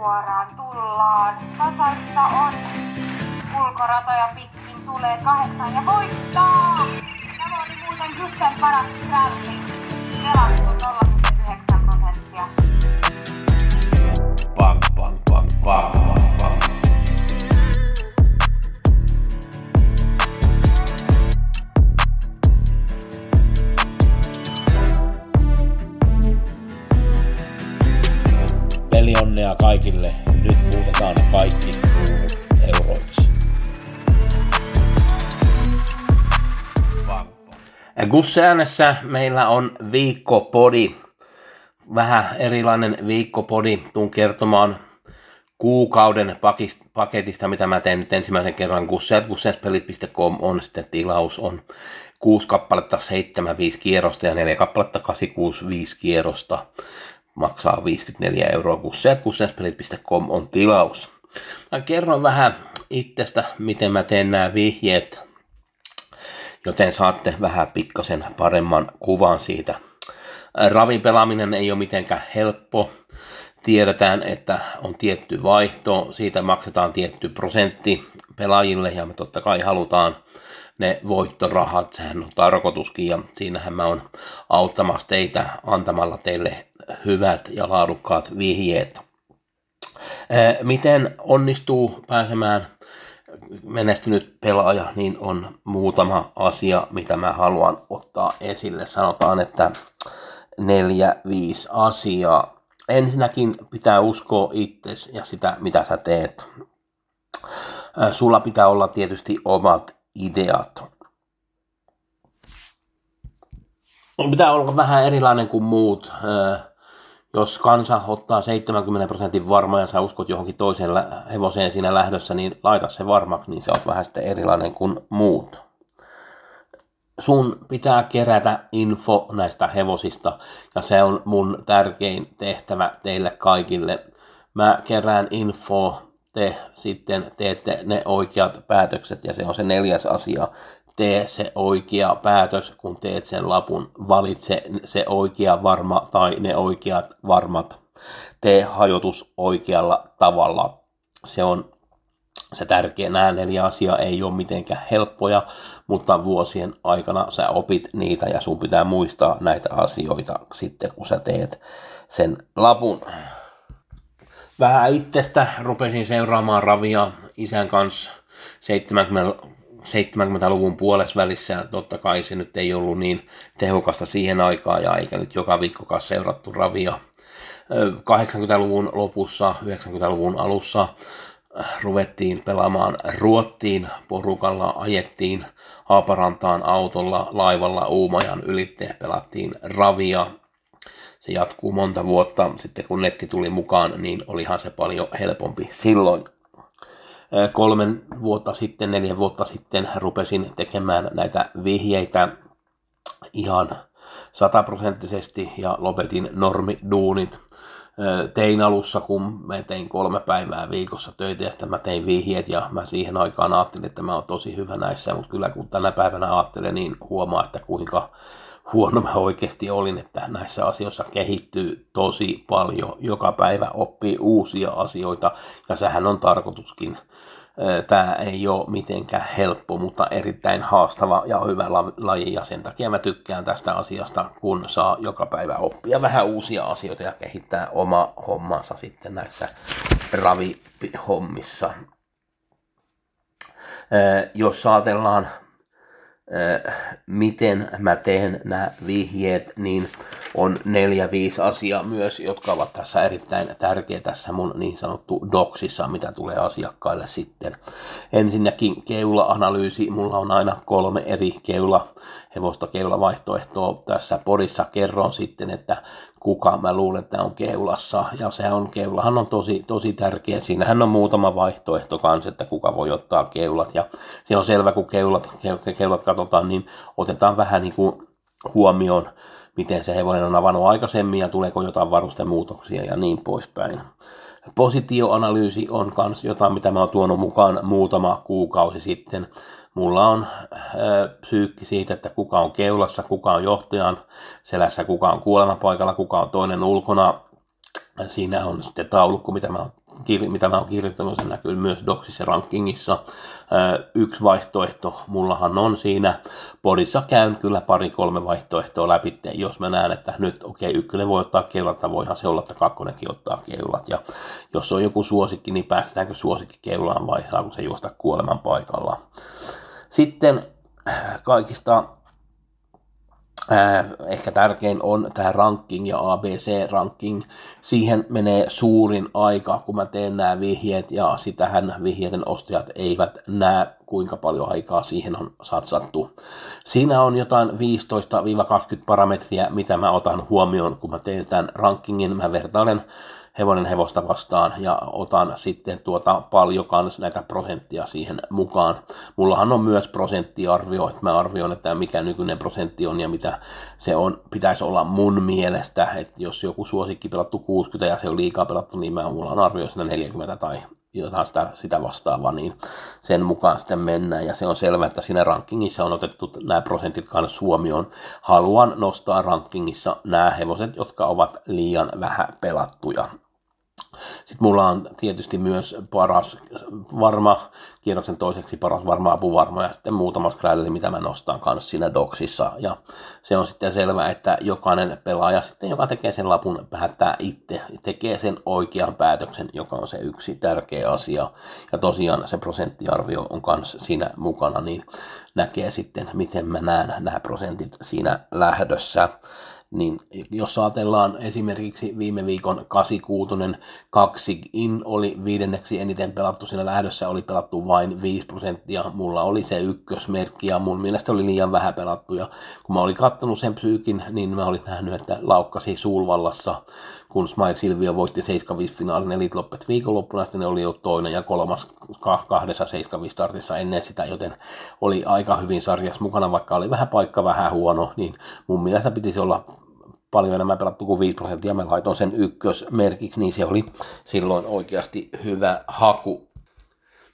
suoraan tullaan. Tasaista on. Ulkoratoja pitkin tulee kahdeksan ja voittaa! Tämä oli muuten Gusten paras ralli. Pelattu 0,9 prosenttia. Bang, bang, bang, bang, kaikille. Nyt muutetaan kaikki euroiksi. Gusse äänessä meillä on viikkopodi. Vähän erilainen viikkopodi. Tuun kertomaan kuukauden paketista, mitä mä teen nyt ensimmäisen kerran. Gusseat, on sitten tilaus. On kuusi kappaletta 75 kierrosta ja neljä kappaletta 865 kierrosta. Maksaa 54 euroa. Gusseat, gusseaspelit.com on tilaus. Mä kerron vähän itsestä, miten mä teen nämä vihjeet, joten saatte vähän pikkasen paremman kuvan siitä. Ravin pelaaminen ei ole mitenkään helppo. Tiedetään, että on tietty vaihto, siitä maksetaan tietty prosentti pelaajille ja me totta kai halutaan ne voittorahat, sehän on tarkoituskin ja siinähän mä oon auttamassa teitä antamalla teille hyvät ja laadukkaat vihjeet. Miten onnistuu pääsemään menestynyt pelaaja, niin on muutama asia, mitä mä haluan ottaa esille. Sanotaan, että neljä, viisi asiaa. Ensinnäkin pitää uskoa itsesi ja sitä, mitä sä teet. Sulla pitää olla tietysti omat ideat. Pitää olla vähän erilainen kuin muut. Jos kansa ottaa 70 prosentin varma ja sä uskot johonkin toiseen hevoseen siinä lähdössä, niin laita se varmaksi, niin sä oot vähän sitten erilainen kuin muut sun pitää kerätä info näistä hevosista ja se on mun tärkein tehtävä teille kaikille. Mä kerään info, te sitten teette ne oikeat päätökset ja se on se neljäs asia. Tee se oikea päätös, kun teet sen lapun. Valitse se oikea varma tai ne oikeat varmat. Tee hajotus oikealla tavalla. Se on se tärkeä, nämä neljä asiaa ei ole mitenkään helppoja, mutta vuosien aikana sä opit niitä ja sun pitää muistaa näitä asioita sitten, kun sä teet sen lapun. Vähän itsestä rupesin seuraamaan ravia isän kanssa 70, 70-luvun puolessa välissä ja totta kai se nyt ei ollut niin tehokasta siihen aikaan ja eikä nyt joka viikkokaan seurattu ravia. Ö, 80-luvun lopussa, 90-luvun alussa ruvettiin pelaamaan Ruottiin, porukalla ajettiin Haaparantaan autolla, laivalla Uumajan ylitte, pelattiin ravia. Se jatkuu monta vuotta. Sitten kun netti tuli mukaan, niin olihan se paljon helpompi silloin. Kolmen vuotta sitten, neljä vuotta sitten rupesin tekemään näitä vihjeitä ihan sataprosenttisesti ja lopetin normiduunit tein alussa, kun mä tein kolme päivää viikossa töitä ja mä tein vihjeet ja mä siihen aikaan ajattelin, että mä oon tosi hyvä näissä, mutta kyllä kun tänä päivänä ajattelen, niin huomaa, että kuinka huono mä oikeasti olin, että näissä asioissa kehittyy tosi paljon. Joka päivä oppii uusia asioita ja sehän on tarkoituskin. Tämä ei ole mitenkään helppo, mutta erittäin haastava ja hyvä la- laji ja sen takia mä tykkään tästä asiasta, kun saa joka päivä oppia vähän uusia asioita ja kehittää oma hommansa sitten näissä ravihommissa. Jos ajatellaan, miten mä teen nämä vihjeet, niin on neljä, viisi asiaa myös, jotka ovat tässä erittäin tärkeä tässä mun niin sanottu doksissa, mitä tulee asiakkaille sitten. Ensinnäkin keula-analyysi. Mulla on aina kolme eri keula, hevosta keulavaihtoehtoa. Tässä podissa kerron sitten, että kuka mä luulen, että on keulassa. Ja se on, keulahan on tosi, tosi tärkeä. Siinähän on muutama vaihtoehto kanssa, että kuka voi ottaa keulat. Ja se on selvä, kun keulat, keulat katsotaan, niin otetaan vähän niin kuin huomioon miten se hevonen on avannut aikaisemmin ja tuleeko jotain varustemuutoksia ja niin poispäin. Positioanalyysi on myös jotain, mitä mä oon tuonut mukaan muutama kuukausi sitten. Mulla on äh, psyykki siitä, että kuka on keulassa, kuka on johtajan selässä, kuka on kuolemapaikalla, kuka on toinen ulkona. Siinä on sitten taulukko, mitä mä oon mitä mä oon kirjoittanut, se näkyy myös Docsissa rankingissa. Yksi vaihtoehto mullahan on siinä. Podissa käyn kyllä pari-kolme vaihtoehtoa läpi, jos mä näen, että nyt okei, okay, ykkönen voi ottaa keulat, voihan se olla, että kakkonenkin ottaa keulat. Ja jos on joku suosikki, niin päästetäänkö suosikki keulaan vai saako se juosta kuoleman paikalla. Sitten kaikista ehkä tärkein on tämä ranking ja ABC-ranking. Siihen menee suurin aika, kun mä teen nämä vihjeet, ja sitähän vihjeiden ostajat eivät näe, kuinka paljon aikaa siihen on satsattu. Siinä on jotain 15-20 parametria, mitä mä otan huomioon, kun mä teen tämän rankingin. Mä vertailen hevonen hevosta vastaan ja otan sitten tuota paljon kans näitä prosenttia siihen mukaan. Mullahan on myös prosenttiarvio, että mä arvioin, että mikä nykyinen prosentti on ja mitä se on, pitäisi olla mun mielestä, että jos joku suosikki pelattu 60 ja se on liikaa pelattu, niin mä, mulla on arvio siinä 40 tai jotain sitä, sitä vastaavaa, niin sen mukaan sitten mennään. Ja se on selvää, että siinä rankingissa on otettu nämä prosentit kanssa huomioon. Haluan nostaa rankingissa nämä hevoset, jotka ovat liian vähän pelattuja. Sitten mulla on tietysti myös paras varma, kierroksen toiseksi paras varma apuvarma ja sitten muutama skrälli, mitä mä nostan kanssa siinä doksissa. Ja se on sitten selvää, että jokainen pelaaja sitten, joka tekee sen lapun, päättää itse, tekee sen oikean päätöksen, joka on se yksi tärkeä asia. Ja tosiaan se prosenttiarvio on kanssa siinä mukana, niin näkee sitten, miten mä näen nämä prosentit siinä lähdössä niin jos ajatellaan esimerkiksi viime viikon 86 kaksi in oli viidenneksi eniten pelattu siinä lähdössä, oli pelattu vain 5 prosenttia, mulla oli se ykkösmerkki ja mun mielestä oli liian vähän pelattu. Ja kun mä olin kattonut sen psyykin, niin mä olin nähnyt, että laukkasi Suulvallassa kun Smile Silvio voitti 75 finaalin Elite Loppet viikonloppuna, sitten ne oli jo toinen ja kolmas kahdessa 75 startissa ennen sitä, joten oli aika hyvin sarjassa mukana, vaikka oli vähän paikka vähän huono, niin mun mielestä pitäisi olla paljon enemmän pelattu kuin 5 prosenttia. Mä laitoin sen ykkösmerkiksi, niin se oli silloin oikeasti hyvä haku.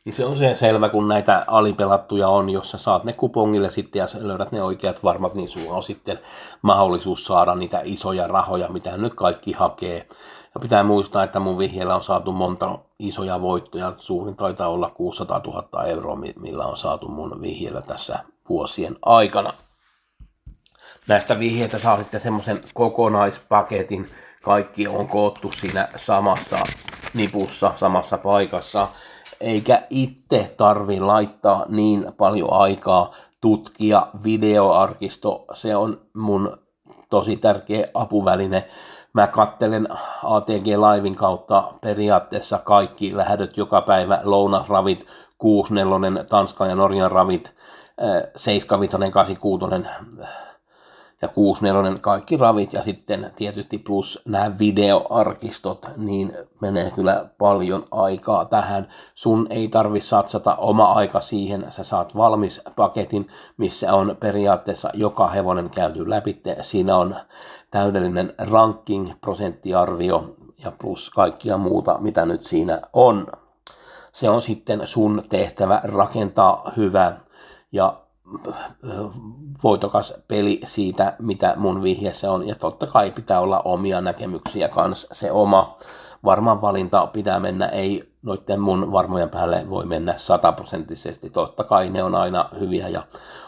Niin se on se selvä, kun näitä alipelattuja on, jos sä saat ne kupongille sitten ja löydät ne oikeat varmat, niin sulla on sitten mahdollisuus saada niitä isoja rahoja, mitä nyt kaikki hakee. Ja pitää muistaa, että mun vihjeellä on saatu monta isoja voittoja. Suurin taitaa olla 600 000 euroa, millä on saatu mun vihjeellä tässä vuosien aikana näistä vihjeitä saa sitten semmoisen kokonaispaketin. Kaikki on koottu siinä samassa nipussa, samassa paikassa. Eikä itse tarvi laittaa niin paljon aikaa tutkia videoarkisto. Se on mun tosi tärkeä apuväline. Mä kattelen ATG Livein kautta periaatteessa kaikki lähdöt joka päivä, lounasravit, 64 Tanskan ja Norjan ravit, 75 86 ja 64 kaikki ravit ja sitten tietysti plus nämä videoarkistot, niin menee kyllä paljon aikaa tähän. Sun ei tarvi satsata oma aika siihen, sä saat valmis paketin, missä on periaatteessa joka hevonen käyty läpi. Siinä on täydellinen ranking, prosenttiarvio ja plus kaikkia muuta, mitä nyt siinä on. Se on sitten sun tehtävä rakentaa hyvä ja voitokas peli siitä, mitä mun vihjeessä on. Ja totta kai pitää olla omia näkemyksiä kanssa. Se oma varmaan valinta pitää mennä, ei noiden mun varmojen päälle voi mennä sataprosenttisesti. Totta kai ne on aina hyviä ja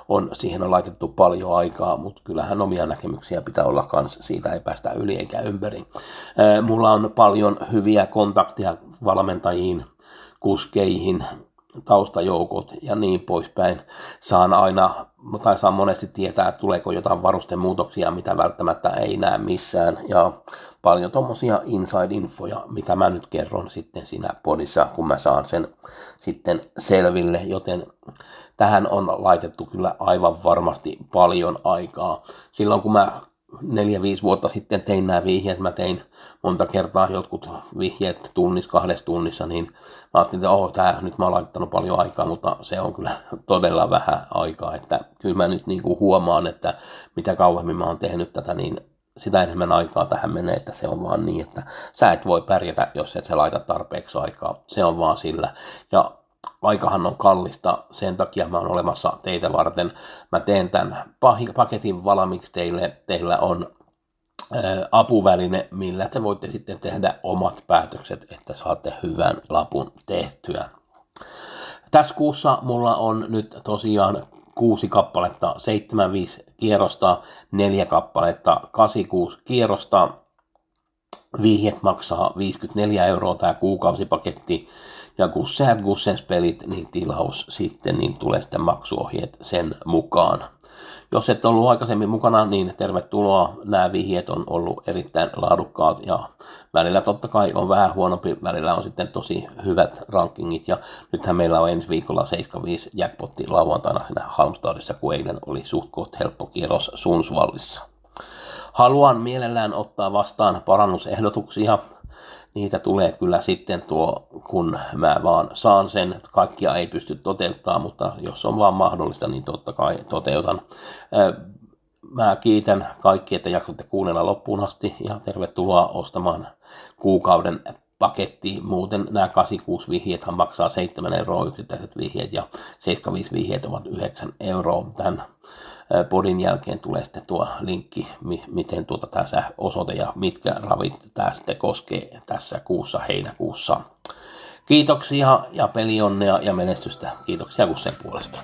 on, siihen on laitettu paljon aikaa, mutta kyllähän omia näkemyksiä pitää olla kanssa, siitä ei päästä yli eikä ympäri. Mulla on paljon hyviä kontakteja valmentajiin, kuskeihin, taustajoukot ja niin poispäin. Saan aina, tai saan monesti tietää, että tuleeko jotain varustemuutoksia, mitä välttämättä ei näe missään. Ja paljon tuommoisia inside-infoja, mitä mä nyt kerron sitten siinä podissa, kun mä saan sen sitten selville, joten tähän on laitettu kyllä aivan varmasti paljon aikaa. Silloin kun mä neljä-viisi vuotta sitten tein nämä vihjeet, mä tein monta kertaa jotkut vihjeet tunnissa, kahdessa tunnissa, niin mä ajattelin, että oh, tää, nyt mä oon laittanut paljon aikaa, mutta se on kyllä todella vähän aikaa, että kyllä mä nyt niin kuin huomaan, että mitä kauemmin mä oon tehnyt tätä, niin sitä enemmän aikaa tähän menee, että se on vaan niin, että sä et voi pärjätä, jos et sä laita tarpeeksi aikaa. Se on vaan sillä. Ja aikahan on kallista, sen takia mä oon olemassa teitä varten. Mä teen tämän paketin valmiiksi teille. Teillä on apuväline, millä te voitte sitten tehdä omat päätökset, että saatte hyvän lapun tehtyä. Tässä kuussa mulla on nyt tosiaan kuusi kappaletta 75 kierrosta, neljä kappaletta 86 kierrosta. Vihjet maksaa 54 euroa tämä kuukausipaketti ja kun säät Gussens pelit, niin tilaus sitten, niin tulee sitten maksuohjeet sen mukaan. Jos et ollut aikaisemmin mukana, niin tervetuloa. Nämä vihjeet on ollut erittäin laadukkaat ja välillä totta kai on vähän huonompi, välillä on sitten tosi hyvät rankingit. Ja nythän meillä on ensi viikolla 75 jackpotti lauantaina Halmstadissa, kun eilen oli suht helppo kierros Sundsvallissa. Haluan mielellään ottaa vastaan parannusehdotuksia niitä tulee kyllä sitten tuo, kun mä vaan saan sen, kaikkia ei pysty toteuttamaan, mutta jos on vaan mahdollista, niin totta kai toteutan. Mä kiitän kaikki, että jaksoitte kuunnella loppuun asti ja tervetuloa ostamaan kuukauden paketti. Muuten nämä 86 vihjeethän maksaa 7 euroa yksittäiset vihjeet ja 75 vihjeet ovat 9 euroa. Tämän podin jälkeen tulee sitten tuo linkki, miten tuota tässä osoite ja mitkä ravit tämä sitten koskee tässä kuussa heinäkuussa. Kiitoksia ja pelionnea ja menestystä. Kiitoksia sen puolesta.